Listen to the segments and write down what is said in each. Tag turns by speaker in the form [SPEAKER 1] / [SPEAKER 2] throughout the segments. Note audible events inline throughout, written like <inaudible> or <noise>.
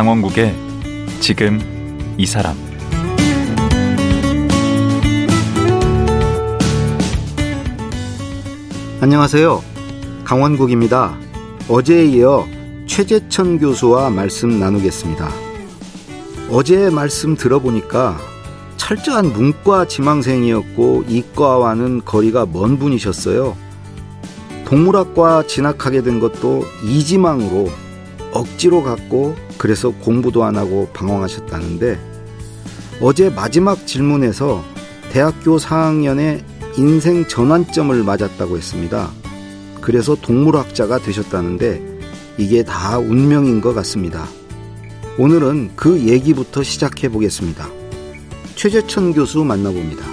[SPEAKER 1] 강원국의 지금 이 사람
[SPEAKER 2] 안녕하세요. 강원국입니다. 어제에 이어 최재천 교수와 말씀 나누겠습니다. 어제 말씀 들어보니까 철저한 문과 지망생이었고 이과와는 거리가 먼 분이셨어요. 동물학과 진학하게 된 것도 이지망으로 억지로 갔고 그래서 공부도 안 하고 방황하셨다는데 어제 마지막 질문에서 대학교 4학년에 인생 전환점을 맞았다고 했습니다. 그래서 동물학자가 되셨다는데 이게 다 운명인 것 같습니다. 오늘은 그 얘기부터 시작해 보겠습니다. 최재천 교수 만나봅니다.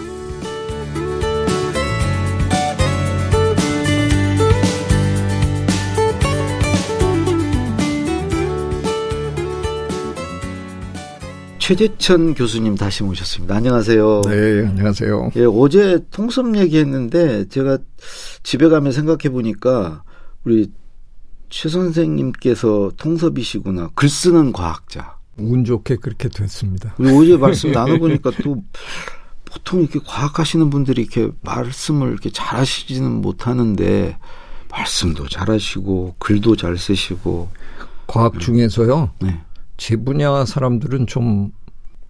[SPEAKER 2] 최재천 교수님 다시 모셨습니다. 안녕하세요.
[SPEAKER 3] 네, 안녕하세요.
[SPEAKER 2] 예, 어제 통섭 얘기했는데 제가 집에 가면 생각해 보니까 우리 최 선생님께서 통섭이시구나. 글 쓰는 과학자.
[SPEAKER 3] 운 좋게 그렇게 됐습니다.
[SPEAKER 2] 우리 어제 <laughs> 말씀 나눠보니까 또 보통 이렇게 과학하시는 분들이 이렇게 말씀을 이렇게 잘하시지는 못하는데 말씀도 잘하시고 글도 잘 쓰시고
[SPEAKER 3] 과학 중에서요.
[SPEAKER 2] 네.
[SPEAKER 3] 제 분야 사람들은 좀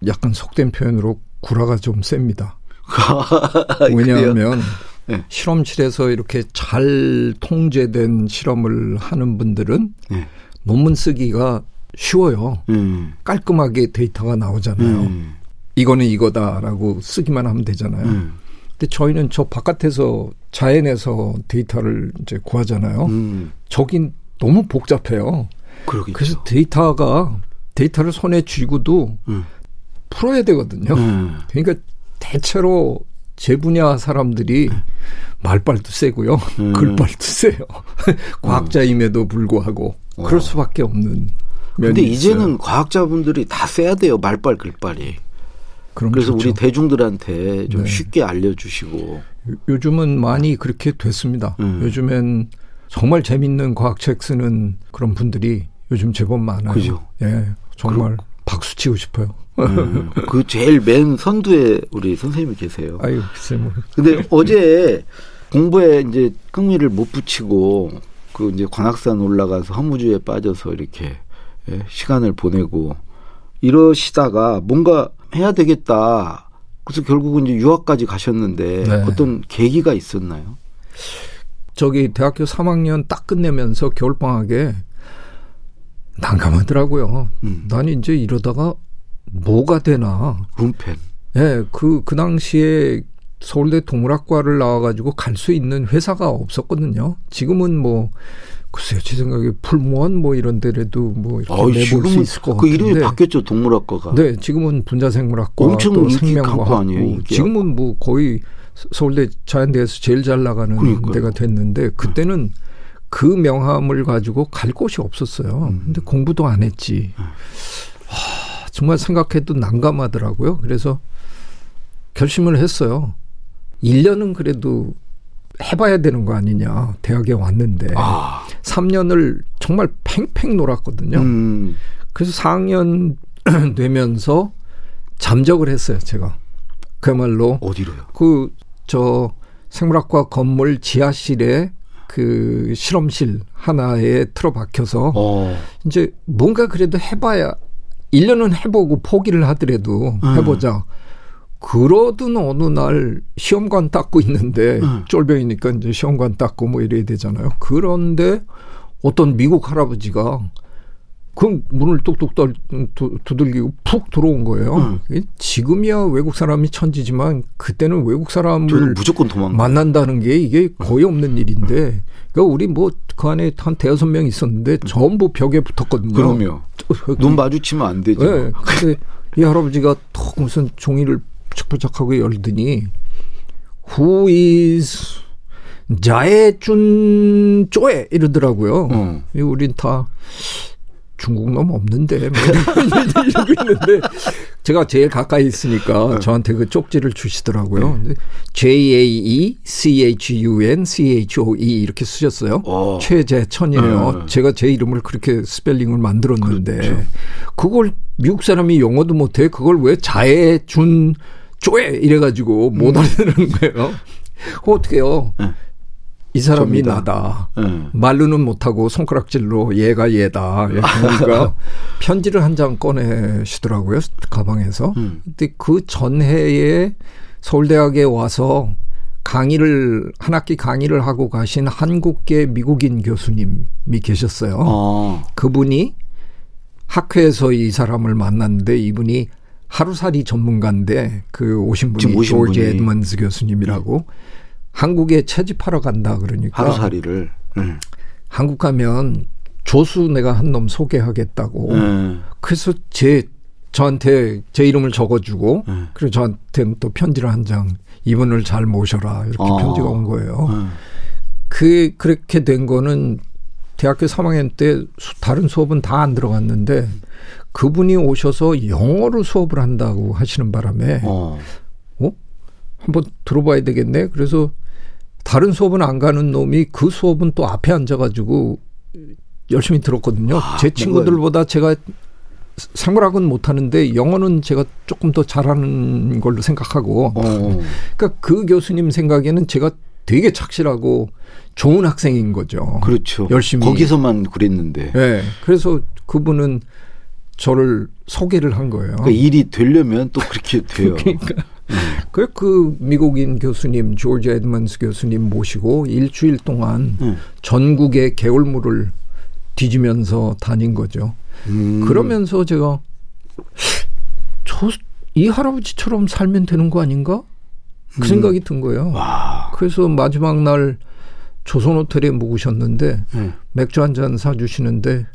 [SPEAKER 3] 약간 속된 표현으로 구라가 좀 셉니다. <laughs> 왜냐하면
[SPEAKER 2] 네.
[SPEAKER 3] 실험실에서 이렇게 잘 통제된 실험을 하는 분들은
[SPEAKER 2] 네.
[SPEAKER 3] 논문 쓰기가 쉬워요.
[SPEAKER 2] 음.
[SPEAKER 3] 깔끔하게 데이터가 나오잖아요.
[SPEAKER 2] 음.
[SPEAKER 3] 이거는 이거다라고 쓰기만 하면 되잖아요.
[SPEAKER 2] 음.
[SPEAKER 3] 근데 저희는 저 바깥에서 자연에서 데이터를 이제 구하잖아요.
[SPEAKER 2] 음.
[SPEAKER 3] 저긴 너무 복잡해요.
[SPEAKER 2] 그러겠죠.
[SPEAKER 3] 그래서 데이터가 데이터를 손에 쥐고도
[SPEAKER 2] 음.
[SPEAKER 3] 풀어야 되거든요.
[SPEAKER 2] 음.
[SPEAKER 3] 그러니까 대체로 제 분야 사람들이 말빨도 세고요.
[SPEAKER 2] 음.
[SPEAKER 3] 글빨도 세요. <laughs> 과학자임에도 불구하고 그럴 수밖에 없는
[SPEAKER 2] 근데
[SPEAKER 3] 있어요.
[SPEAKER 2] 이제는 과학자분들이 다 써야 돼요. 말빨 글빨이. 그래서
[SPEAKER 3] 좋죠.
[SPEAKER 2] 우리 대중들한테 좀
[SPEAKER 3] 네.
[SPEAKER 2] 쉽게 알려주시고.
[SPEAKER 3] 요- 요즘은 많이 그렇게 됐습니다.
[SPEAKER 2] 음.
[SPEAKER 3] 요즘엔 정말 재밌는 과학책 쓰는 그런 분들이 요즘 제법 많아요.
[SPEAKER 2] 그죠.
[SPEAKER 3] 예, 정말 박수 치고 싶어요.
[SPEAKER 2] 음, <laughs> 그 제일 맨 선두에 우리 선생님이 계세요.
[SPEAKER 3] 아유, 글쎄 뭐.
[SPEAKER 2] 근데 어제 공부에 이제 끈기를 못 붙이고 그 이제 관악산 올라가서 허무주에 빠져서 이렇게 예, 시간을 보내고 이러시다가 뭔가 해야 되겠다. 그래서 결국은 이제 유학까지 가셨는데
[SPEAKER 3] 네.
[SPEAKER 2] 어떤 계기가 있었나요?
[SPEAKER 3] 저기 대학교 3학년 딱 끝내면서 겨울 방학에 난감하더라고요.
[SPEAKER 2] 음.
[SPEAKER 3] 난 이제 이러다가 뭐가 되나.
[SPEAKER 2] 룸펜.
[SPEAKER 3] 예, 그, 그 당시에 서울대 동물학과를 나와가지고 갈 수 있는 회사가 없었거든요. 지금은 뭐, 글쎄요, 제 생각에 풀무원 뭐 이런 데라도 뭐 이렇게 내볼 수 있을
[SPEAKER 2] 것그 이름이
[SPEAKER 3] 같은데.
[SPEAKER 2] 바뀌었죠 동물학과가.
[SPEAKER 3] 네, 지금은 분자생물학과
[SPEAKER 2] 엄청
[SPEAKER 3] 또 생명과학
[SPEAKER 2] 아니에요, 인기가?
[SPEAKER 3] 지금은 뭐 거의 서울대 자연대에서 제일 잘 나가는
[SPEAKER 2] 그러니까요.
[SPEAKER 3] 데가 됐는데 그때는 그 명함을 가지고 갈 곳이 없었어요.
[SPEAKER 2] 음.
[SPEAKER 3] 근데 공부도 안 했지. 하, 정말 생각해도 난감하더라고요. 그래서 결심을 했어요. 1년은 그래도 해봐야 되는 거 아니냐. 대학에 왔는데.
[SPEAKER 2] 아,
[SPEAKER 3] 3년을 정말 팽팽 놀았거든요.
[SPEAKER 2] 음,
[SPEAKER 3] 그래서 4학년 <clears throat> 되면서 잠적을 했어요, 제가. 그야말로
[SPEAKER 2] 어디로요?
[SPEAKER 3] 그 저 생물학과 건물 지하실에 그 실험실 하나에 틀어박혀서
[SPEAKER 2] 어,
[SPEAKER 3] 이제 뭔가 그래도 해봐야 1년은 해보고 포기를 하더라도
[SPEAKER 2] 음.
[SPEAKER 3] 해보자. 그러던 어느 날 시험관 닦고 있는데
[SPEAKER 2] 음.
[SPEAKER 3] 쫄병이니까 이제 시험관 닦고 뭐 이래야 되잖아요. 그런데 어떤 미국 할아버지가 그 문을 뚝뚝 떨, 두, 두들기고 푹 들어온 거예요.
[SPEAKER 2] 음.
[SPEAKER 3] 지금이야 외국 사람이 천지지만 그때는 외국 사람을
[SPEAKER 2] 무조건 도망가.
[SPEAKER 3] 만난다는 게 이게 거의 없는 일인데 그러니까 우리 뭐 그 안에 한 대여섯 명 있었는데 전부 벽에 붙었거든요.
[SPEAKER 2] 그럼요. 눈 마주치면 안 되죠.
[SPEAKER 3] 네. 근데 이 할아버지가 턱 무슨 종이를 척부척하고 열더니 Who is 자해준 쪼에 이러더라고요.
[SPEAKER 2] 어.
[SPEAKER 3] 이 우린 다 중국 놈 없는데 뭐 이러고 <laughs> 있는데 제가 제일 가까이 있으니까
[SPEAKER 2] 네.
[SPEAKER 3] 저한테 그 쪽지를 주시더라고요. 근데 J A E C H U N C H O E 이렇게 쓰셨어요.
[SPEAKER 2] 어.
[SPEAKER 3] 최재천이에요.
[SPEAKER 2] 네.
[SPEAKER 3] 제가 제 이름을 그렇게 스펠링을 만들었는데
[SPEAKER 2] 그렇죠.
[SPEAKER 3] 그걸 미국 사람이 영어도 못해 그걸 왜 자해 준 쪼에 이래가지고 못 알아듣는 거예요. 어떻게요?
[SPEAKER 2] 네.
[SPEAKER 3] 이 사람이
[SPEAKER 2] 접니다.
[SPEAKER 3] 나다.
[SPEAKER 2] 예.
[SPEAKER 3] 말로는 못하고 손가락질로 얘가 얘다. 그러니까 <laughs> 편지를 한 장 꺼내시더라고요. 가방에서.
[SPEAKER 2] 음.
[SPEAKER 3] 근데 그 전해에 서울대학에 와서 강의를 한 학기 강의를 하고 가신 한국계 미국인 교수님이 계셨어요.
[SPEAKER 2] 어.
[SPEAKER 3] 그분이 학회에서 이 사람을 만났는데 이분이 하루살이 전문가인데 그 오신 분이
[SPEAKER 2] 오신
[SPEAKER 3] 조지
[SPEAKER 2] 분이.
[SPEAKER 3] 에드먼즈 교수님이라고 한국에 채집하러 간다 그러니까
[SPEAKER 2] 하루살이를. 예.
[SPEAKER 3] 한국 가면 조수 내가 한 놈 소개하겠다고.
[SPEAKER 2] 예.
[SPEAKER 3] 그래서 제 저한테 제 이름을 적어주고
[SPEAKER 2] 예.
[SPEAKER 3] 그리고 저한테는 또 편지를 한 장 이분을 잘 모셔라 이렇게
[SPEAKER 2] 어.
[SPEAKER 3] 편지가 온 거예요.
[SPEAKER 2] 예.
[SPEAKER 3] 그 그렇게 된 거는 대학교 3학년 때 수- 다른 수업은 다 안 들어갔는데 그분이 오셔서 영어로 수업을 한다고 하시는 바람에
[SPEAKER 2] 어.
[SPEAKER 3] 어? 한번 들어봐야 되겠네. 그래서 다른 수업은 안 가는 놈이 그 수업은 또 앞에 앉아가지고 열심히 들었거든요.
[SPEAKER 2] 아,
[SPEAKER 3] 제 친구들보다 제가 생물학은 못하는데 영어는 제가 조금 더 잘하는 걸로 생각하고
[SPEAKER 2] 어.
[SPEAKER 3] 그러니까 그 교수님 생각에는 제가 되게 착실하고 좋은 학생인 거죠.
[SPEAKER 2] 그렇죠.
[SPEAKER 3] 열심히.
[SPEAKER 2] 거기서만 그랬는데.
[SPEAKER 3] 네. 그래서 그분은 저를 소개를 한 거예요.
[SPEAKER 2] 그러니까 일이 되려면 또 그렇게 돼요. <laughs>
[SPEAKER 3] 그러니까 그, 그 미국인 교수님 조지 에드먼스 교수님 모시고 일주일 동안
[SPEAKER 2] 음.
[SPEAKER 3] 전국의 개울물을 뒤지면서 다닌 거죠.
[SPEAKER 2] 음.
[SPEAKER 3] 그러면서 제가 저 이 할아버지처럼 살면 되는 거 아닌가? 그 생각이 든 거예요.
[SPEAKER 2] 음. 와.
[SPEAKER 3] 그래서 마지막 날 조선 호텔에 묵으셨는데
[SPEAKER 2] 예.
[SPEAKER 3] 맥주 한 잔 사주시는데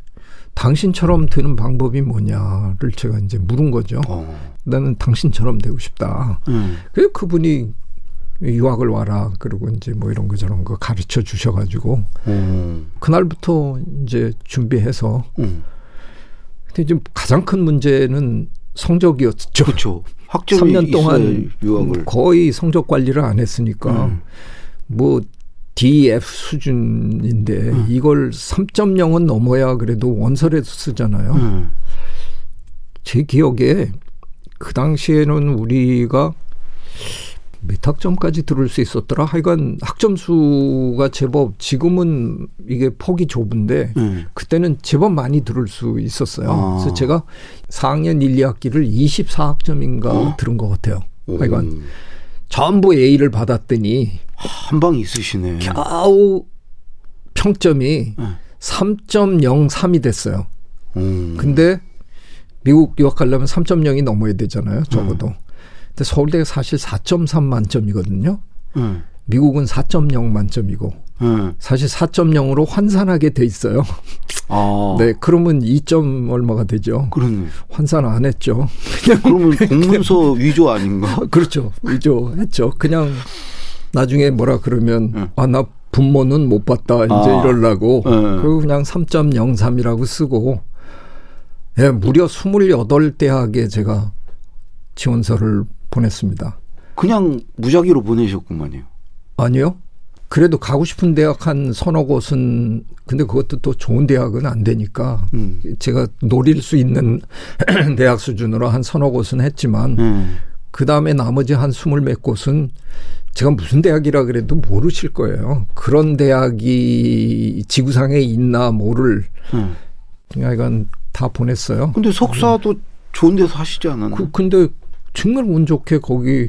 [SPEAKER 3] 당신처럼 되는 방법이 뭐냐를 제가 이제 물은 거죠.
[SPEAKER 2] 어.
[SPEAKER 3] 나는 당신처럼 되고 싶다.
[SPEAKER 2] 음.
[SPEAKER 3] 그래서 그분이 유학을 와라. 그리고 이제 뭐 이런 거 저런 거 가르쳐 주셔가지고
[SPEAKER 2] 어.
[SPEAKER 3] 그날부터 이제 준비해서
[SPEAKER 2] 음.
[SPEAKER 3] 근데 지금 가장 큰 문제는 성적이었죠.
[SPEAKER 2] 그렇죠. 학점이
[SPEAKER 3] 3년 동안
[SPEAKER 2] 유학을.
[SPEAKER 3] 거의 성적 관리를 안 했으니까
[SPEAKER 2] 음.
[SPEAKER 3] 뭐 DF 수준인데
[SPEAKER 2] 음.
[SPEAKER 3] 이걸 3.0은 넘어야 그래도 원서에서 쓰잖아요.
[SPEAKER 2] 음.
[SPEAKER 3] 제 기억에 그 당시에는 우리가 몇 학점까지 들을 수 있었더라. 하여간 학점 수가 제법 지금은 이게 폭이 좁은데
[SPEAKER 2] 음.
[SPEAKER 3] 그때는 제법 많이 들을 수 있었어요.
[SPEAKER 2] 아.
[SPEAKER 3] 그래서 제가 4학년 1, 2학기를 24학점인가
[SPEAKER 2] 어.
[SPEAKER 3] 들은 것 같아요. 하여간
[SPEAKER 2] 음.
[SPEAKER 3] 전부 A를 받았더니
[SPEAKER 2] 한 방이 있으시네.
[SPEAKER 3] 겨우 평점이
[SPEAKER 2] 음.
[SPEAKER 3] 3.03이 됐어요.
[SPEAKER 2] 음.
[SPEAKER 3] 근데 미국 유학 가려면 3.0이 넘어야 되잖아요. 적어도. 근데 서울대가 사실 4.3 만점이거든요.
[SPEAKER 2] 음.
[SPEAKER 3] 미국은 4.0 만점이고
[SPEAKER 2] 음.
[SPEAKER 3] 사실 4.0으로 환산하게 돼 있어요.
[SPEAKER 2] 아. <laughs>
[SPEAKER 3] 네, 그러면 2점 얼마가 되죠.
[SPEAKER 2] 그러네.
[SPEAKER 3] 환산 안 했죠.
[SPEAKER 2] 그러면 <laughs> 공문서 위조 아닌가?
[SPEAKER 3] 그렇죠. 위조했죠. 그냥 나중에 뭐라 그러면
[SPEAKER 2] 응.
[SPEAKER 3] 아나 분모는 못 봤다 이제
[SPEAKER 2] 아.
[SPEAKER 3] 이러려고
[SPEAKER 2] 응.
[SPEAKER 3] 그리고 그냥 3.03이라고 쓰고 예, 무려 28대학에 제가 지원서를 보냈습니다.
[SPEAKER 2] 그냥 무작위로 보내셨구만요.
[SPEAKER 3] 아니요. 그래도 가고 싶은 대학 한 서너 곳은 근데 그것도 또 좋은 대학은 안 되니까
[SPEAKER 2] 음.
[SPEAKER 3] 제가 노릴 수 있는 <clears throat> 대학 수준으로 한 서너 곳은 했지만
[SPEAKER 2] 음.
[SPEAKER 3] 그 다음에 나머지 한 스물 몇 곳은 제가 무슨 대학이라 그래도 모르실 거예요. 그런 대학이 지구상에 있나 모를
[SPEAKER 2] 음.
[SPEAKER 3] 하여간 다 보냈어요.
[SPEAKER 2] 근데 석사도 좋은 데서 하시지 않았나?
[SPEAKER 3] 그, 근데 정말 운 좋게 거기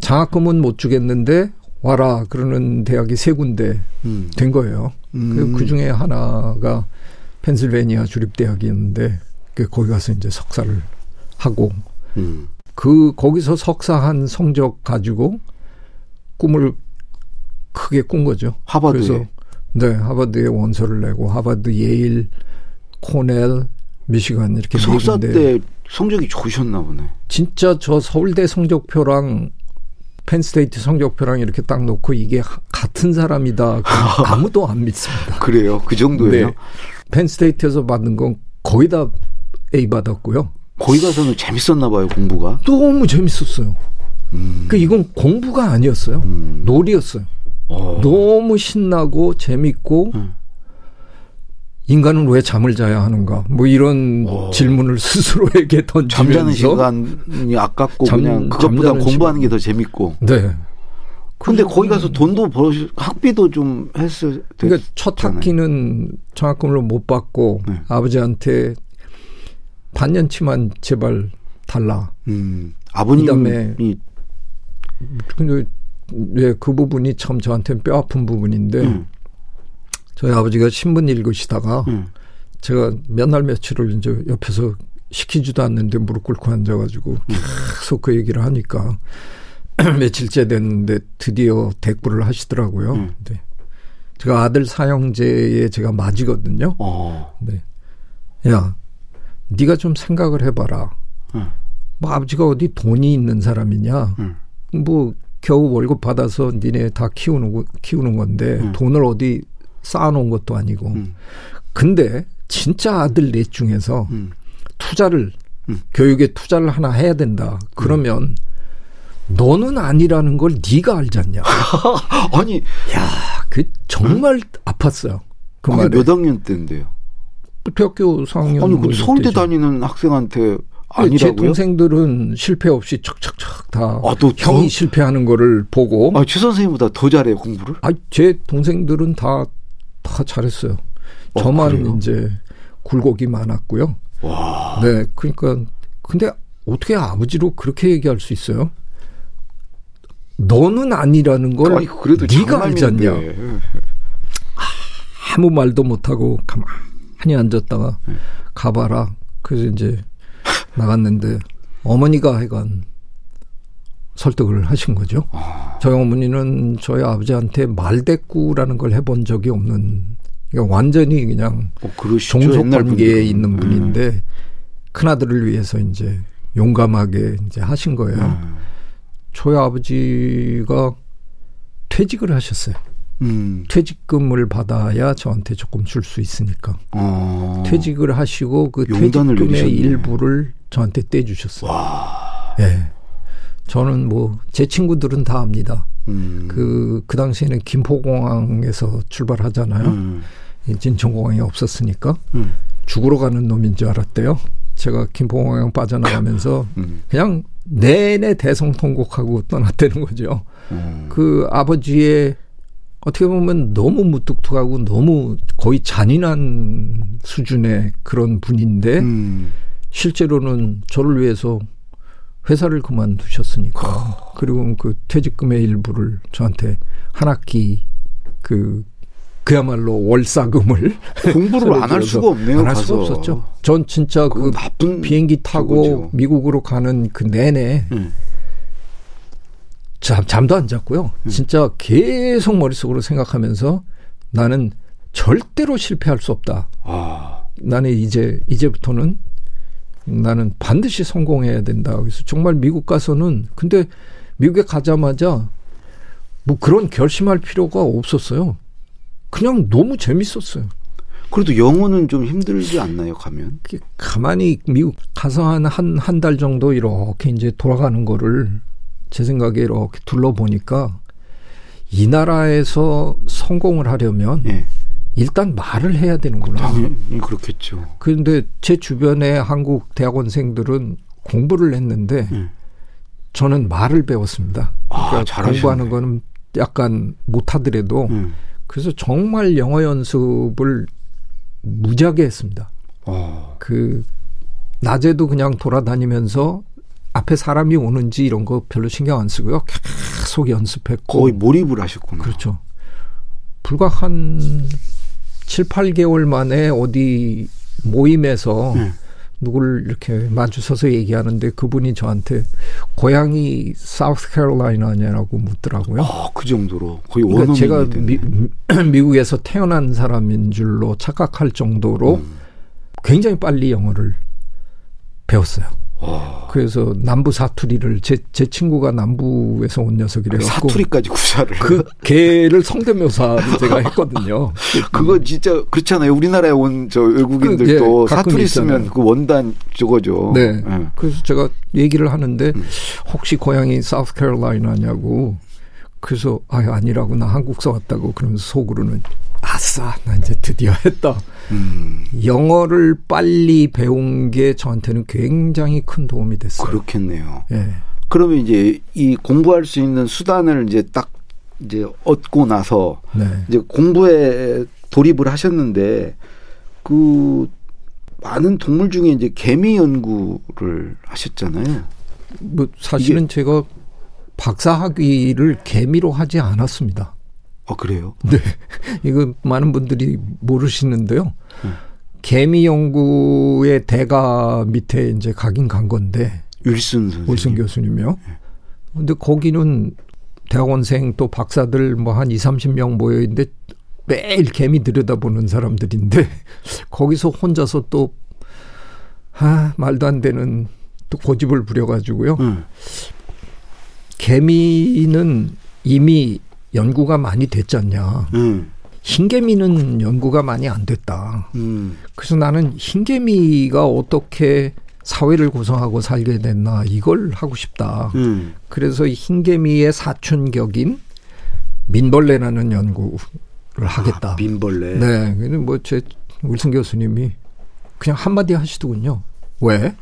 [SPEAKER 3] 장학금은 못 주겠는데 와라 그러는 대학이 세 군데
[SPEAKER 2] 음.
[SPEAKER 3] 된 거예요.
[SPEAKER 2] 음.
[SPEAKER 3] 그 중에 하나가 펜실베니아 주립대학이었는데 그 거기 가서 이제 석사를 하고
[SPEAKER 2] 음.
[SPEAKER 3] 그 거기서 석사한 성적 가지고 꿈을 크게 꾼 거죠.
[SPEAKER 2] 하버드에.
[SPEAKER 3] 그래서 네 하버드에 원서를 내고 하버드, 예일, 코넬, 미시간 이렇게 네
[SPEAKER 2] 석사. 때 성적이 좋으셨나 보네.
[SPEAKER 3] 진짜 저 서울대 성적표랑 펜스테이트 성적표랑 이렇게 딱 놓고 이게 하- 같은 사람이다. 아무도 안 믿습니다. <laughs>
[SPEAKER 2] 그래요? 그 정도예요?
[SPEAKER 3] 네. 펜스테이트에서 받은 건 거의 다 A 받았고요.
[SPEAKER 2] 거기 가서는 재밌었나 봐요 공부가.
[SPEAKER 3] 너무 재밌었어요. 음. 그 이건 공부가 아니었어요. 음. 놀이였어요. 어. 너무 신나고 재밌고 음. 인간은 왜 잠을 자야 하는가? 뭐 이런 오. 어. 질문을 <laughs> 스스로에게 던지면서
[SPEAKER 2] 잠자는 시간이 아깝고 잠, 그냥 그것보다 공부하는 게 더 재밌고.
[SPEAKER 3] 네.
[SPEAKER 2] 근데 거기 가서 돈도 벌으 학비도 좀 했을
[SPEAKER 3] 때. 그러니까 첫 학기는 장학금을 못 받고 네. 아버지한테 반년치만 제발 달라.
[SPEAKER 2] 음. 아버님이
[SPEAKER 3] 근데 예, 그 부분이 참 저한테는 뼈 아픈 부분인데 음. 저희 아버지가 신문 읽으시다가 음. 제가 몇 날 며칠을 이제 옆에서 시키지도 않는데 무릎 꿇고 앉아가지고 음. 계속 그 얘기를 하니까 <clears throat> 며칠째 됐는데 드디어 대꾸를 하시더라고요. 음. 네. 제가 아들 사형제에 제가 맞이거든요. 어. 네. 야, 네가 좀 생각을 해봐라. 음. 뭐 아버지가 어디 돈이 있는 사람이냐? 음. 뭐 겨우 월급 받아서 니네 다 키우는 키우는 건데 음. 돈을 어디 쌓아놓은 것도 아니고. 음. 근데 진짜 아들 넷 중에서 음. 투자를 음. 교육에 투자를 하나 해야 된다. 그러면 너는 아니라는 걸 네가 알잖냐. <laughs>
[SPEAKER 2] 아니,
[SPEAKER 3] 야, 그 정말 아팠어요. 그
[SPEAKER 2] 말에. 몇 학년 때인데요?
[SPEAKER 3] 대학교 4학년.
[SPEAKER 2] 아니, 그 서울대 다니는 학생한테 아니라고요?
[SPEAKER 3] 제 동생들은 실패 없이 척척척 다 아, 또 형이 저... 실패하는 거를 보고
[SPEAKER 2] 아, 최 선생님보다 더 잘해요 공부를?
[SPEAKER 3] 아, 제 동생들은 다 다 잘했어요. 어, 저만 그래요? 이제 굴곡이 많았고요. 와. 네, 그러니까 근데 어떻게 아버지로 그렇게 얘기할 수 있어요? 너는 아니라는 걸 아니, 그래도 네가 알지 않냐? 아무 말도 못하고 가만히 앉았다가 네. 가봐라. 그래서 이제 나갔는데 어머니가 하여간 설득을 하신 거죠. 아. 저희 어머니는 저희 아버지한테 말대꾸라는 걸 해본 적이 없는 그러니까 완전히 그냥 어, 종속 관계에 있는 분인데 음. 큰아들을 위해서 이제 용감하게 이제 하신 거예요. 음. 저희 아버지가 퇴직을 하셨어요. 음. 퇴직금을 받아야 저한테 조금 줄 수 있으니까. 어. 퇴직을 하시고 그 퇴직금의 내리셨네. 일부를 저한테 떼주셨어요. 와. 예. 저는 뭐 제 친구들은 다 압니다. 음. 그, 그 당시에는 김포공항에서 출발하잖아요. 음. 진천공항이 없었으니까. 음. 죽으러 가는 놈인 줄 알았대요. 제가 김포공항 빠져나가면서 <coughs> 음. 그냥 내내 대성통곡하고 떠났다는 거죠. 음. 그 아버지의 어떻게 보면 너무 무뚝뚝하고 너무 거의 잔인한 수준의 그런 분인데 음. 실제로는 저를 위해서 회사를 그만두셨으니까 그리고 그 퇴직금의 일부를 저한테 한 학기 그 그야말로 월사금을 <laughs>
[SPEAKER 2] 공부를 안 할 수가 <laughs> 없네요.
[SPEAKER 3] 안 할 수가 없었죠. 전 진짜 그 나쁜 비행기 타고. 미국으로 가는 그 내내 음. 잠, 잠도 안 잤고요. 음. 진짜 계속 머릿속으로 생각하면서 나는 절대로 실패할 수 없다. 아. 나는 이제 이제부터는 나는 반드시 성공해야 된다. 그래서 정말 미국 가서는 근데 미국에 가자마자 뭐 그런 결심할 필요가 없었어요. 그냥 너무 재밌었어요.
[SPEAKER 2] 그래도 영어는 좀 힘들지 않나요, 가면?
[SPEAKER 3] 가만히 미국 가서 한, 한, 한 달 정도 이렇게 이제 돌아가는 거를 제 생각에 이렇게 둘러보니까 이 나라에서 성공을 하려면 예. 일단 말을 해야 되는구나.
[SPEAKER 2] 당연히 그렇겠죠.
[SPEAKER 3] 그런데 제 주변의 한국 대학원생들은 공부를 했는데 예. 저는 말을 배웠습니다. 아, 그러니까 공부하는 거는 약간 못하더라도 예. 그래서 정말 영어 연습을 무지하게 했습니다. 어. 그 낮에도 그냥 돌아다니면서 앞에 사람이 오는지 이런 거 별로 신경 안 쓰고요. 계속 연습했고
[SPEAKER 2] 거의 몰입을 하셨구나.
[SPEAKER 3] 그렇죠. 불과 한 7, 8개월 만에 어디 모임에서 네. 누구를 이렇게 마주서서 얘기하는데 그분이 저한테 고향이 사우스 캐롤라이나냐라고 묻더라고요.
[SPEAKER 2] 아, 그 정도로 거의
[SPEAKER 3] 그러니까 제가 미, 미국에서 태어난 사람인 줄로 착각할 정도로 음. 굉장히 빨리 영어를 배웠어요.
[SPEAKER 2] 어.
[SPEAKER 3] 그래서 남부 사투리를 제, 제 친구가 남부에서 온 녀석이래 갖고
[SPEAKER 2] 사투리까지 구사를.
[SPEAKER 3] 그 개를 성대묘사를 제가 했거든요. <laughs>
[SPEAKER 2] 그거 진짜 그렇잖아요. 우리나라에 온 저 외국인들도
[SPEAKER 3] 그, 예,
[SPEAKER 2] 사투리. 쓰면 그 원단 저거죠.
[SPEAKER 3] 네.
[SPEAKER 2] 예.
[SPEAKER 3] 그래서 제가 얘기를 하는데
[SPEAKER 2] 음.
[SPEAKER 3] 혹시 고향이 사우스캐롤라이나냐고 그래서 아 아니라고 나 한국서 왔다고 그러면서 속으로는 아싸 나 이제 드디어 했다.
[SPEAKER 2] 음,
[SPEAKER 3] 영어를 빨리 배운 게 저한테는 굉장히 큰 도움이 됐어요.
[SPEAKER 2] 그렇겠네요.
[SPEAKER 3] 예.
[SPEAKER 2] 그러면 이제 이 공부할 수 있는 수단을 이제 딱 이제 얻고 나서
[SPEAKER 3] 네.
[SPEAKER 2] 이제 공부에 돌입을 하셨는데 그 많은 동물 중에 이제 개미 연구를 하셨잖아요.
[SPEAKER 3] 뭐 사실은 제가 박사 학위를 개미로 하지 않았습니다.
[SPEAKER 2] 아 그래요? <laughs>
[SPEAKER 3] 네. 이거 많은 분들이 모르시는데요.
[SPEAKER 2] 음.
[SPEAKER 3] 개미 연구의 대가 밑에 이제 가긴 간 건데
[SPEAKER 2] 윌슨 선생님.
[SPEAKER 3] wilson 교수님이요. 근데 거기는 대학원생 또 박사들 뭐 한 2, 30명 모여 있는데 매일 개미 들여다보는 사람들인데 <laughs> 거기서 혼자서 또 아, 말도 안 되는 또 고집을 부려 가지고요.
[SPEAKER 2] 응.
[SPEAKER 3] 개미는 이미 연구가 많이 됐지 않냐.
[SPEAKER 2] 응.
[SPEAKER 3] 흰개미는 연구가 많이 안 됐다.
[SPEAKER 2] 음.
[SPEAKER 3] 그래서 나는 흰개미가 어떻게 사회를 구성하고 살게 됐나 이걸 하고 싶다.
[SPEAKER 2] 음.
[SPEAKER 3] 그래서 이 흰개미의 사춘격인 민벌레라는 연구를 하겠다.
[SPEAKER 2] 아, 민벌레.
[SPEAKER 3] 네, 근데 뭐제 wilson 교수님이 그냥 한마디 하시더군요. 왜?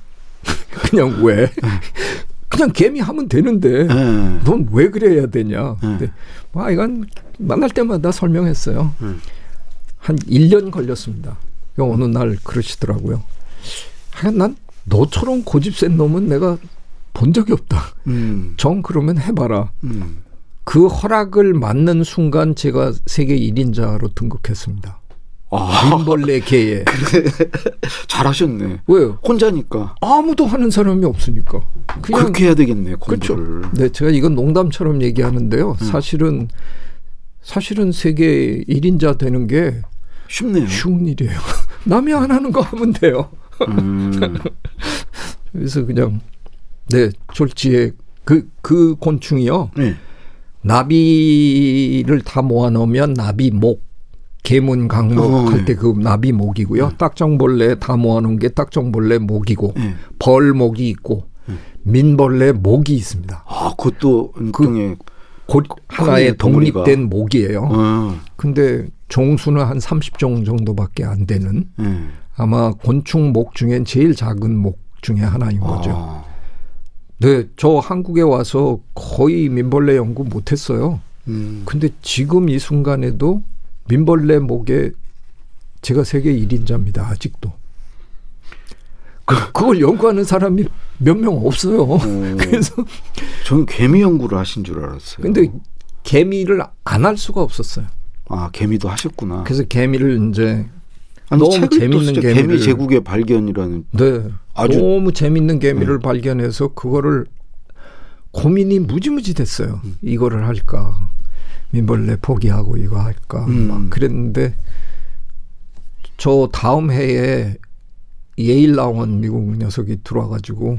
[SPEAKER 3] <laughs> 그냥 왜? <laughs> 그냥 개미 하면 되는데
[SPEAKER 2] 예.
[SPEAKER 3] 넌왜 그래야 되냐?
[SPEAKER 2] 네.
[SPEAKER 3] 근데 아 이건 만날 때마다 설명했어요.
[SPEAKER 2] 음.
[SPEAKER 3] 한 1년 걸렸습니다. 그 어느 날 그러시더라고요. 하여간 난 너처럼 고집 센 놈은 내가 본 적이 없다.
[SPEAKER 2] 음.
[SPEAKER 3] 정 그러면 해봐라.
[SPEAKER 2] 음.
[SPEAKER 3] 그 허락을 맞는 순간 제가 세계 1인자로 등극했습니다.
[SPEAKER 2] 아,
[SPEAKER 3] 민벌레 개에. <laughs>
[SPEAKER 2] 잘하셨네.
[SPEAKER 3] 왜요?
[SPEAKER 2] 혼자니까.
[SPEAKER 3] 아무도 하는 사람이 없으니까. 그냥
[SPEAKER 2] 그렇게 해야 되겠네,
[SPEAKER 3] 그렇죠.
[SPEAKER 2] 공부를.
[SPEAKER 3] 네, 제가 이건 농담처럼 얘기하는데요.
[SPEAKER 2] 음.
[SPEAKER 3] 사실은 사실은 세계 1인자 되는 게
[SPEAKER 2] 쉽네요.
[SPEAKER 3] 쉬운 일이에요. <laughs> 남이 안 하는 거 하면 돼요.
[SPEAKER 2] 음. <laughs>
[SPEAKER 3] 그래서 그냥 네 졸지에 그그 곤충이요
[SPEAKER 2] 네.
[SPEAKER 3] 나비를 다 모아 놓으면 나비 목 개문 강목
[SPEAKER 2] 어,
[SPEAKER 3] 할
[SPEAKER 2] 네.
[SPEAKER 3] 때그 나비 목이고요 딱정벌레 다 모아놓은 게 딱정벌레 목이고
[SPEAKER 2] 네.
[SPEAKER 3] 벌 목이 있고 민벌레 목이 있습니다.
[SPEAKER 2] 아, 그것도 일종의
[SPEAKER 3] 곧 하나의
[SPEAKER 2] 덩어리가.
[SPEAKER 3] 독립된 목이에요.
[SPEAKER 2] 어.
[SPEAKER 3] 근데 종수는 한 30종 정도밖에 안 되는
[SPEAKER 2] 네.
[SPEAKER 3] 아마 곤충 목 중엔 제일 작은 목 중에 하나인 거죠.
[SPEAKER 2] 아.
[SPEAKER 3] 네, 저 한국에 와서 거의 민벌레 연구 못했어요.
[SPEAKER 2] 음.
[SPEAKER 3] 근데 지금 이 순간에도 민벌레 목에 제가 세계 1인자입니다. 아직도. 그, 그걸 연구하는 사람이 몇 명 없어요. <laughs> 그래서
[SPEAKER 2] 저는 개미 연구를 하신 줄 알았어요.
[SPEAKER 3] 근데 개미를 안 할 수가 없었어요.
[SPEAKER 2] 아, 개미도 하셨구나.
[SPEAKER 3] 그래서 개미를 이제
[SPEAKER 2] 아니,
[SPEAKER 3] 너무 재밌는 개미를-
[SPEAKER 2] 개미 제국의 발견이라는
[SPEAKER 3] 네.
[SPEAKER 2] 아주-
[SPEAKER 3] 너무 재밌는 개미를 발견해서 그거를 고민이 무지무지 됐어요.
[SPEAKER 2] 음.
[SPEAKER 3] 이거를 할까? 민벌레 포기하고 이거 할까?
[SPEAKER 2] 음.
[SPEAKER 3] 막 그랬는데 저 다음 해에 예일 나온 미국 녀석이 들어와가지고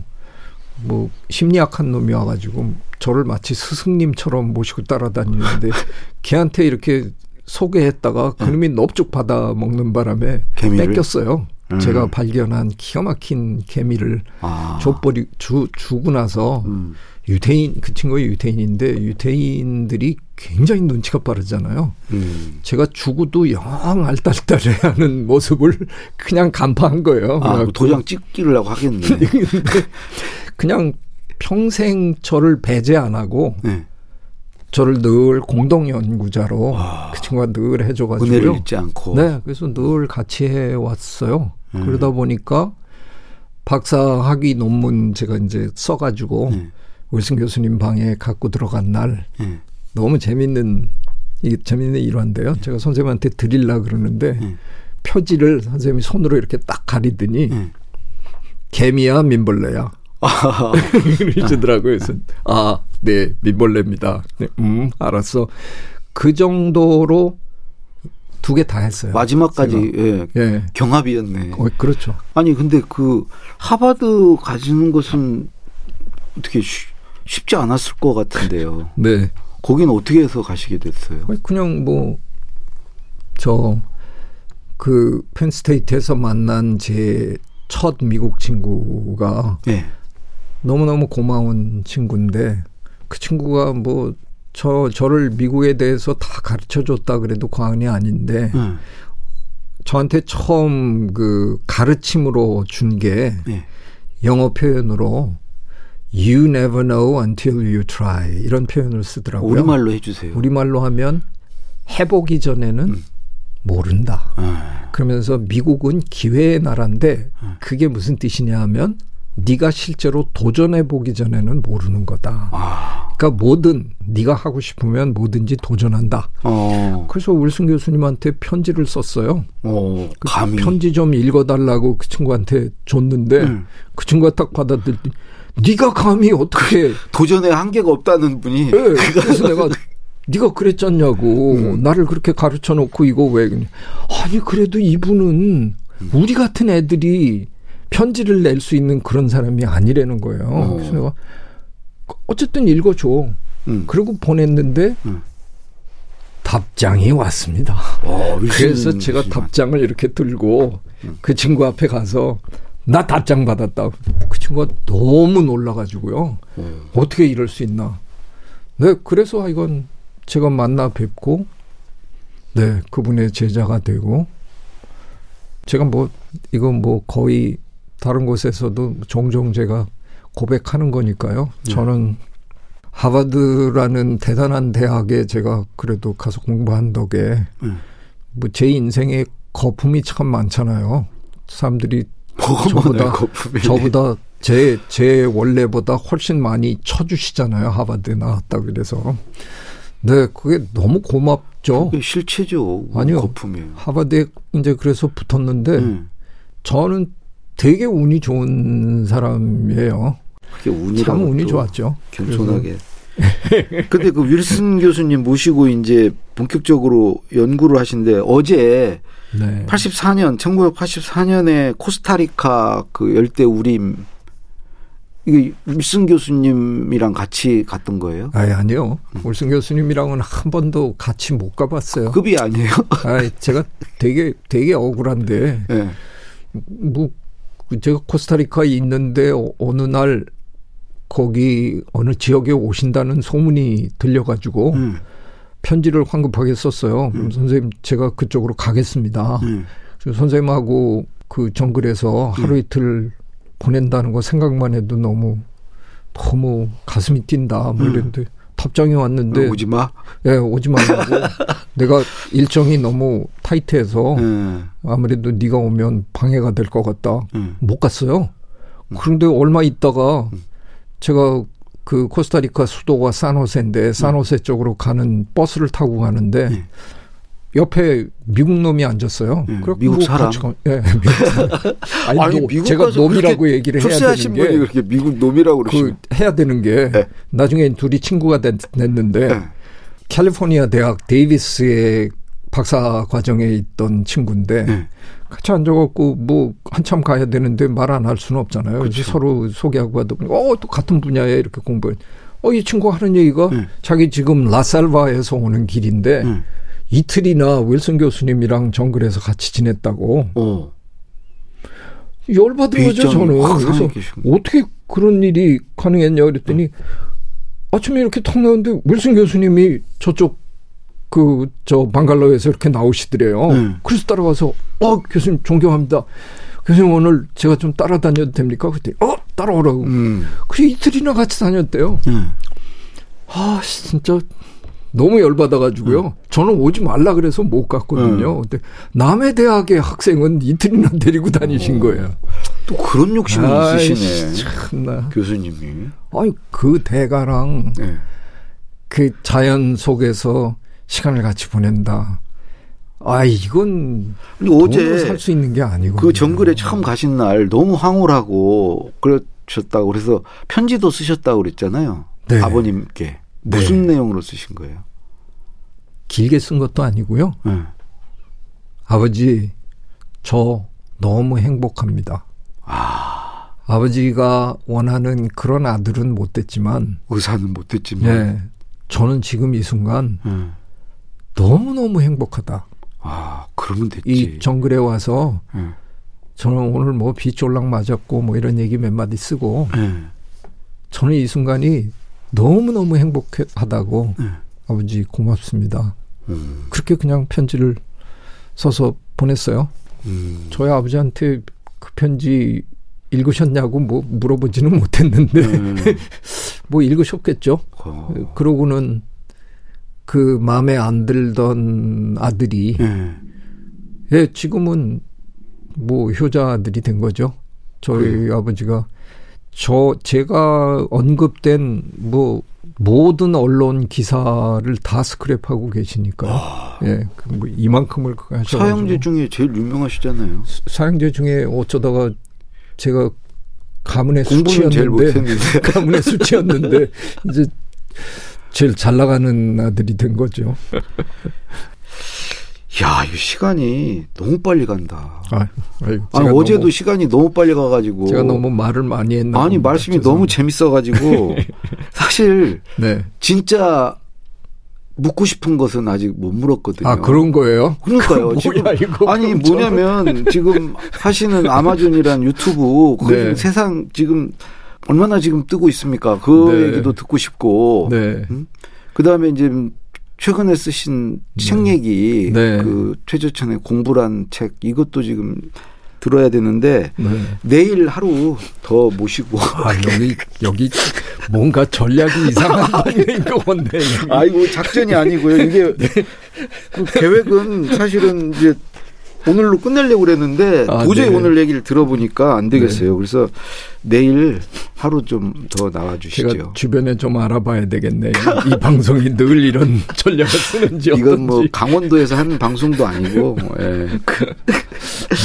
[SPEAKER 3] 뭐 심리학한 놈이 와가지고 저를 마치 스승님처럼 모시고 따라다니는데 <laughs> 걔한테 이렇게 소개했다가 그놈이 넙죽 받아 먹는 바람에
[SPEAKER 2] 개미를?
[SPEAKER 3] 뺏겼어요.
[SPEAKER 2] 음.
[SPEAKER 3] 제가 발견한 기가 막힌 개미를
[SPEAKER 2] 아.
[SPEAKER 3] 족벌이 주, 주고 나서
[SPEAKER 2] 음.
[SPEAKER 3] 유태인 그 친구가 유태인인데 유태인들이 굉장히 눈치가 빠르잖아요.
[SPEAKER 2] 음.
[SPEAKER 3] 제가 죽어도 영 알딸딸해하는 모습을 그냥 간파한 거예요.
[SPEAKER 2] 아, 도장 찍기려고 하겠네. <laughs>
[SPEAKER 3] 근데 그냥 평생 저를 배제 안 하고
[SPEAKER 2] 네.
[SPEAKER 3] 저를 늘 공동 연구자로 그 친구가 늘
[SPEAKER 2] 은혜를
[SPEAKER 3] 해줘가지고요.
[SPEAKER 2] 잊지 않고.
[SPEAKER 3] 네, 그래서 늘 같이 해 왔어요.
[SPEAKER 2] 음.
[SPEAKER 3] 그러다 보니까 박사 학위 논문 제가 이제 써가지고
[SPEAKER 2] 네.
[SPEAKER 3] wilson 교수님 방에 갖고 들어간 날
[SPEAKER 2] 네.
[SPEAKER 3] 너무 재밌는 이게 재밌는 일화인데요. 제가 선생님한테 드릴라 그러는데
[SPEAKER 2] 네.
[SPEAKER 3] 표지를 선생님이 손으로 이렇게 딱 가리더니
[SPEAKER 2] 네.
[SPEAKER 3] 개미야 민벌레야. <laughs> 그러시더라고요. 그래서 아, 네, 민벌레입니다. 네, 음, 알았어. 그 정도로 두 개 다 했어요.
[SPEAKER 2] 마지막까지 예,
[SPEAKER 3] 예.
[SPEAKER 2] 경합이었네.
[SPEAKER 3] 어, 그렇죠.
[SPEAKER 2] 아니 근데 그 하버드 가지는 것은 어떻게 쉬, 쉽지 않았을 것 같은데요.
[SPEAKER 3] 네.
[SPEAKER 2] 거기는 어떻게 해서 가시게 됐어요?
[SPEAKER 3] 그냥 뭐 저 그 펜스테이트에서 만난 제첫 미국 친구가
[SPEAKER 2] 예.
[SPEAKER 3] 너무너무 고마운 친구인데 그 친구가 뭐 저 저를 미국에 대해서 다 가르쳐 줬다 그래도 과언이 아닌데
[SPEAKER 2] 예.
[SPEAKER 3] 저한테 처음 그 가르침으로 준게
[SPEAKER 2] 예.
[SPEAKER 3] 영어 표현으로 you never know until you try 이런 표현을 쓰더라고요.
[SPEAKER 2] 우리말로 해주세요.
[SPEAKER 3] 우리말로 하면 해보기 전에는
[SPEAKER 2] 음.
[SPEAKER 3] 모른다.
[SPEAKER 2] 아,
[SPEAKER 3] 그러면서 미국은 기회의 나라인데
[SPEAKER 2] 음.
[SPEAKER 3] 그게 무슨 뜻이냐 하면 네가 실제로 도전해 보기 전에는 모르는 거다.
[SPEAKER 2] 아,
[SPEAKER 3] 그러니까 뭐든 네가 하고 싶으면 뭐든지 도전한다.
[SPEAKER 2] 어,
[SPEAKER 3] 그래서 윌슨 교수님한테 편지를 썼어요.
[SPEAKER 2] 어,
[SPEAKER 3] 그
[SPEAKER 2] 감히.
[SPEAKER 3] 편지 좀 읽어달라고 그 친구한테 줬는데
[SPEAKER 2] 음.
[SPEAKER 3] 그 친구가 딱 받아들더니 네가 감히 어떻게
[SPEAKER 2] 도전에 한계가 없다는 분이.
[SPEAKER 3] 예, 그래서 내가 네가 그랬잖냐고
[SPEAKER 2] 음.
[SPEAKER 3] 나를 그렇게 가르쳐 놓고 이거 왜 그냥 아니 그래도 이분은
[SPEAKER 2] 음.
[SPEAKER 3] 우리 같은 애들이 편지를 낼 수 있는 그런 사람이 아니라는 거예요.
[SPEAKER 2] 어.
[SPEAKER 3] 그래서 내가 어쨌든 읽어줘.
[SPEAKER 2] 음.
[SPEAKER 3] 그리고 보냈는데
[SPEAKER 2] 음.
[SPEAKER 3] 답장이 왔습니다.
[SPEAKER 2] 어, 윌슨
[SPEAKER 3] 그래서 제가. 답장을 이렇게 들고
[SPEAKER 2] 음.
[SPEAKER 3] 그 친구 앞에 가서 나 답장 받았다. 그 친구가 너무 놀라가지고요.
[SPEAKER 2] 어.
[SPEAKER 3] 어떻게 이럴 수 있나. 네, 그래서 이건 제가 만나 뵙고, 네, 그분의 제자가 되고, 제가 뭐, 이건 뭐 거의 다른 곳에서도 종종 제가 고백하는 거니까요.
[SPEAKER 2] 네.
[SPEAKER 3] 저는 하버드라는 대단한 대학에 제가 그래도 가서 공부한 덕에,
[SPEAKER 2] 음.
[SPEAKER 3] 뭐제 인생에 거품이 참 많잖아요. 사람들이 저보다-
[SPEAKER 2] 거품이.
[SPEAKER 3] 저보다 제, 제 원래보다 훨씬 많이 쳐주시잖아요. 하버드 나왔다 그래서. 네, 그게 너무 고맙죠.
[SPEAKER 2] 그게 실체죠.
[SPEAKER 3] 아니요.
[SPEAKER 2] 거품이에요.
[SPEAKER 3] 하버드에 이제 그래서 붙었는데
[SPEAKER 2] 음.
[SPEAKER 3] 저는 되게 운이 좋은 사람이에요.
[SPEAKER 2] 그게 운이라고
[SPEAKER 3] 참 운이
[SPEAKER 2] 또
[SPEAKER 3] 좋았죠.
[SPEAKER 2] 겸손하게. 근데 그 윌슨 <laughs> 교수님 모시고 이제 본격적으로 연구를 하신데 어제
[SPEAKER 3] 네.
[SPEAKER 2] 84년 1984년에 코스타리카 그 열대 우림 이게 윌슨 교수님이랑 같이 갔던 거예요?
[SPEAKER 3] 아니, 아니요. 울승 교수님이랑은 한 번도 같이 못 가봤어요.
[SPEAKER 2] 급이 아니에요?
[SPEAKER 3] 아 제가 되게, 되게 억울한데,
[SPEAKER 2] 예.
[SPEAKER 3] 뭐, 그 제가 코스타리카에 있는데 어- 어느 날 거기 어느 지역에 오신다는 소문이 들려가지고
[SPEAKER 2] 음,
[SPEAKER 3] 편지를 황급하게 썼어요. 그럼 선생님 제가 그쪽으로 가겠습니다.
[SPEAKER 2] 음.
[SPEAKER 3] 선생님하고 그 정글에서 하루 이틀 보낸다는 거 생각만 해도 너무 너무 가슴이 뛴다. 뭐
[SPEAKER 2] 음.
[SPEAKER 3] 이랬는데 답장이 왔는데
[SPEAKER 2] 오지 마.
[SPEAKER 3] 예, 오지 말라고 <laughs> 내가 일정이 너무 타이트해서
[SPEAKER 2] 예.
[SPEAKER 3] 아무래도 네가 오면 방해가 될 것 같다.
[SPEAKER 2] 음.
[SPEAKER 3] 못 갔어요. 그런데 얼마 있다가 제가 그 코스타리카 수도가 산호세인데 산호세 쪽으로 가는 버스를 타고 가는데
[SPEAKER 2] 네.
[SPEAKER 3] 옆에 미국 놈이 앉았어요.
[SPEAKER 2] 네, 미국
[SPEAKER 3] 뭐
[SPEAKER 2] 사람?
[SPEAKER 3] 같이 가- 예, 미국 사람. <laughs> 아니,
[SPEAKER 2] 아니,
[SPEAKER 3] 노-
[SPEAKER 2] 미국
[SPEAKER 3] 제가 놈이라고 얘기를 해야 되는
[SPEAKER 2] 출세하신 분이
[SPEAKER 3] 게
[SPEAKER 2] 그렇게 미국 놈이라고
[SPEAKER 3] 그. 해야 되는 게
[SPEAKER 2] 네.
[SPEAKER 3] 나중에 둘이 친구가 됐, 됐는데
[SPEAKER 2] 네.
[SPEAKER 3] 캘리포니아 대학 데이비스의 박사 과정에 있던 친구인데
[SPEAKER 2] 네.
[SPEAKER 3] 같이 앉아갖고 뭐 한참 가야 되는데 말 안 할 수는 없잖아요.
[SPEAKER 2] 그렇죠.
[SPEAKER 3] 서로 소개하고 하다 보니 어또 같은 분야에 이렇게 공부해. 어이 친구 하는 얘기가
[SPEAKER 2] 네.
[SPEAKER 3] 자기 지금 라살바에서 오는 길인데
[SPEAKER 2] 네.
[SPEAKER 3] 이틀이나 윌슨 교수님이랑 정글에서 같이 지냈다고
[SPEAKER 2] 어.
[SPEAKER 3] 열받은 거죠
[SPEAKER 2] 그
[SPEAKER 3] 저는.
[SPEAKER 2] 확
[SPEAKER 3] 그래서. 어떻게 그런 일이 가능했냐 그랬더니 아침에 이렇게 탁 나오는데 윌슨 교수님이 저쪽 그 저 방갈로에서 이렇게 나오시더래요.
[SPEAKER 2] 네.
[SPEAKER 3] 그래서 따라가서 어 교수님 존경합니다. 교수님 오늘 제가 좀 따라다녀도 됩니까? 그때 어 따라오라고.
[SPEAKER 2] 음.
[SPEAKER 3] 그래 이틀이나 같이 다녔대요.
[SPEAKER 2] 네.
[SPEAKER 3] 아 진짜 너무 열받아가지고요. 저는 오지 말라 그래서 못 갔거든요. 근데 남의 대학의 학생은 이틀이나 <laughs> 데리고 다니신 거예요.
[SPEAKER 2] 또 그런 욕심이
[SPEAKER 3] 아이씨,
[SPEAKER 2] 있으시네.
[SPEAKER 3] 참나.
[SPEAKER 2] 교수님이.
[SPEAKER 3] 아이 그 대가랑
[SPEAKER 2] 네.
[SPEAKER 3] 그 자연 속에서 시간을 같이 보낸다. 아 이건
[SPEAKER 2] 근데 어제
[SPEAKER 3] 살수 있는 게 아니고
[SPEAKER 2] 그 정글에 처음 가신 날 너무 황홀하고 그러셨다고 그래서 편지도 쓰셨다고 그랬잖아요.
[SPEAKER 3] 네.
[SPEAKER 2] 아버님께
[SPEAKER 3] 네.
[SPEAKER 2] 무슨 내용으로 쓰신 거예요?
[SPEAKER 3] 길게 쓴 것도 아니고요.
[SPEAKER 2] 네.
[SPEAKER 3] 아버지, 저 너무 행복합니다.
[SPEAKER 2] 아,
[SPEAKER 3] 아버지가 원하는 그런 아들은 못 됐지만,
[SPEAKER 2] 의사는 못 됐지만.
[SPEAKER 3] 예, 저는 지금 이 순간
[SPEAKER 2] 예.
[SPEAKER 3] 너무너무 행복하다.
[SPEAKER 2] 아, 그러면 됐지.
[SPEAKER 3] 이 정글에 와서
[SPEAKER 2] 예.
[SPEAKER 3] 저는 오늘 뭐 비쫄락 맞았고 뭐 이런 얘기 몇 마디 쓰고
[SPEAKER 2] 예.
[SPEAKER 3] 저는 이 순간이 너무너무 행복하다고
[SPEAKER 2] 예.
[SPEAKER 3] 아버지 고맙습니다.
[SPEAKER 2] 음,
[SPEAKER 3] 그렇게 그냥 편지를 써서 보냈어요.
[SPEAKER 2] 음.
[SPEAKER 3] 저희 아버지한테 그 편지 읽으셨냐고 뭐 물어보지는 못했는데
[SPEAKER 2] 예. <laughs>
[SPEAKER 3] 뭐 읽으셨겠죠.
[SPEAKER 2] 어.
[SPEAKER 3] 그러고는 그 마음에 안 들던 아들이
[SPEAKER 2] 예.
[SPEAKER 3] 예, 지금은 뭐 효자들이 된 거죠. 저희 아버지가 저 제가 언급된 뭐 모든 언론 기사를 다 스크랩하고 계시니까 예, 그뭐 이만큼을 하셔
[SPEAKER 2] 사형제 중에 제일 유명하시잖아요.
[SPEAKER 3] 사형제 중에 어쩌다가 제가 가문의 수치였는데. <laughs> 가문의 수치였는데 이제 제일 잘 나가는 아들이 된 거죠.
[SPEAKER 2] 야, 이 시간이 너무 빨리 간다.
[SPEAKER 3] 아, 아유,
[SPEAKER 2] 아니, 어제도
[SPEAKER 3] 너무,
[SPEAKER 2] 시간이 너무 빨리 가가지고.
[SPEAKER 3] 제가 너무 말을 많이 했나
[SPEAKER 2] 아니. 말씀이 너무
[SPEAKER 3] 죄송합니다.
[SPEAKER 2] 재밌어가지고. <laughs> 사실,
[SPEAKER 3] 네.
[SPEAKER 2] 진짜 묻고 싶은 것은 아직 못 물었거든요.
[SPEAKER 3] 아 그런 거예요?
[SPEAKER 2] 그러니까요.
[SPEAKER 3] 뭐야,
[SPEAKER 2] 지금
[SPEAKER 3] 이거.
[SPEAKER 2] 아니 뭐냐면 지금 하시는 아마존이란 유튜브 그
[SPEAKER 3] 네.
[SPEAKER 2] 세상 지금 얼마나 지금 뜨고 있습니까? 그
[SPEAKER 3] 네.
[SPEAKER 2] 얘기도 듣고 싶고.
[SPEAKER 3] 네.
[SPEAKER 2] 그다음에 이제 최근에 쓰신 책 얘기
[SPEAKER 3] 네.
[SPEAKER 2] 그 최저천의 공부란 책 이것도 지금 들어야 되는데
[SPEAKER 3] 네.
[SPEAKER 2] 내일 하루 더 모시고
[SPEAKER 3] 아 여기 여기 뭔가 전략이 이상한 동네인 것 같네.
[SPEAKER 2] 아이고 작전이 아니고요. 이게 그 계획은 사실은 이제 오늘로 끝내려고 그랬는데
[SPEAKER 3] 아,
[SPEAKER 2] 도저히
[SPEAKER 3] 네.
[SPEAKER 2] 오늘 얘기를 들어보니까 안 되겠어요. 그래서 내일 하루 좀 더 나와 주시죠.
[SPEAKER 3] 제가 주변에 좀 알아봐야 되겠네. 이, 이 <laughs> 방송이 늘 이런 <laughs> 전략을 쓰는지 어떤지.
[SPEAKER 2] 이건 뭐 강원도에서 하는 방송도 아니고 뭐, 예.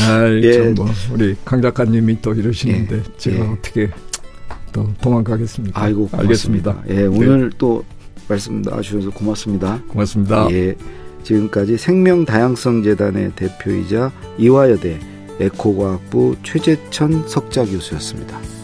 [SPEAKER 3] 아이,
[SPEAKER 2] 예.
[SPEAKER 3] 참 뭐, 우리 강 작가님이 또 이러시는데
[SPEAKER 2] 예.
[SPEAKER 3] 제가
[SPEAKER 2] 예.
[SPEAKER 3] 어떻게 또 도망가겠습니까?
[SPEAKER 2] 아이고 고맙습니다.
[SPEAKER 3] 알겠습니다.
[SPEAKER 2] 예, 오늘 또 말씀 나와주셔서 고맙습니다.
[SPEAKER 3] 고맙습니다.
[SPEAKER 2] 예, 지금까지 생명다양성재단의 대표이자 이화여대 에코과학부 최재천 석좌 교수였습니다.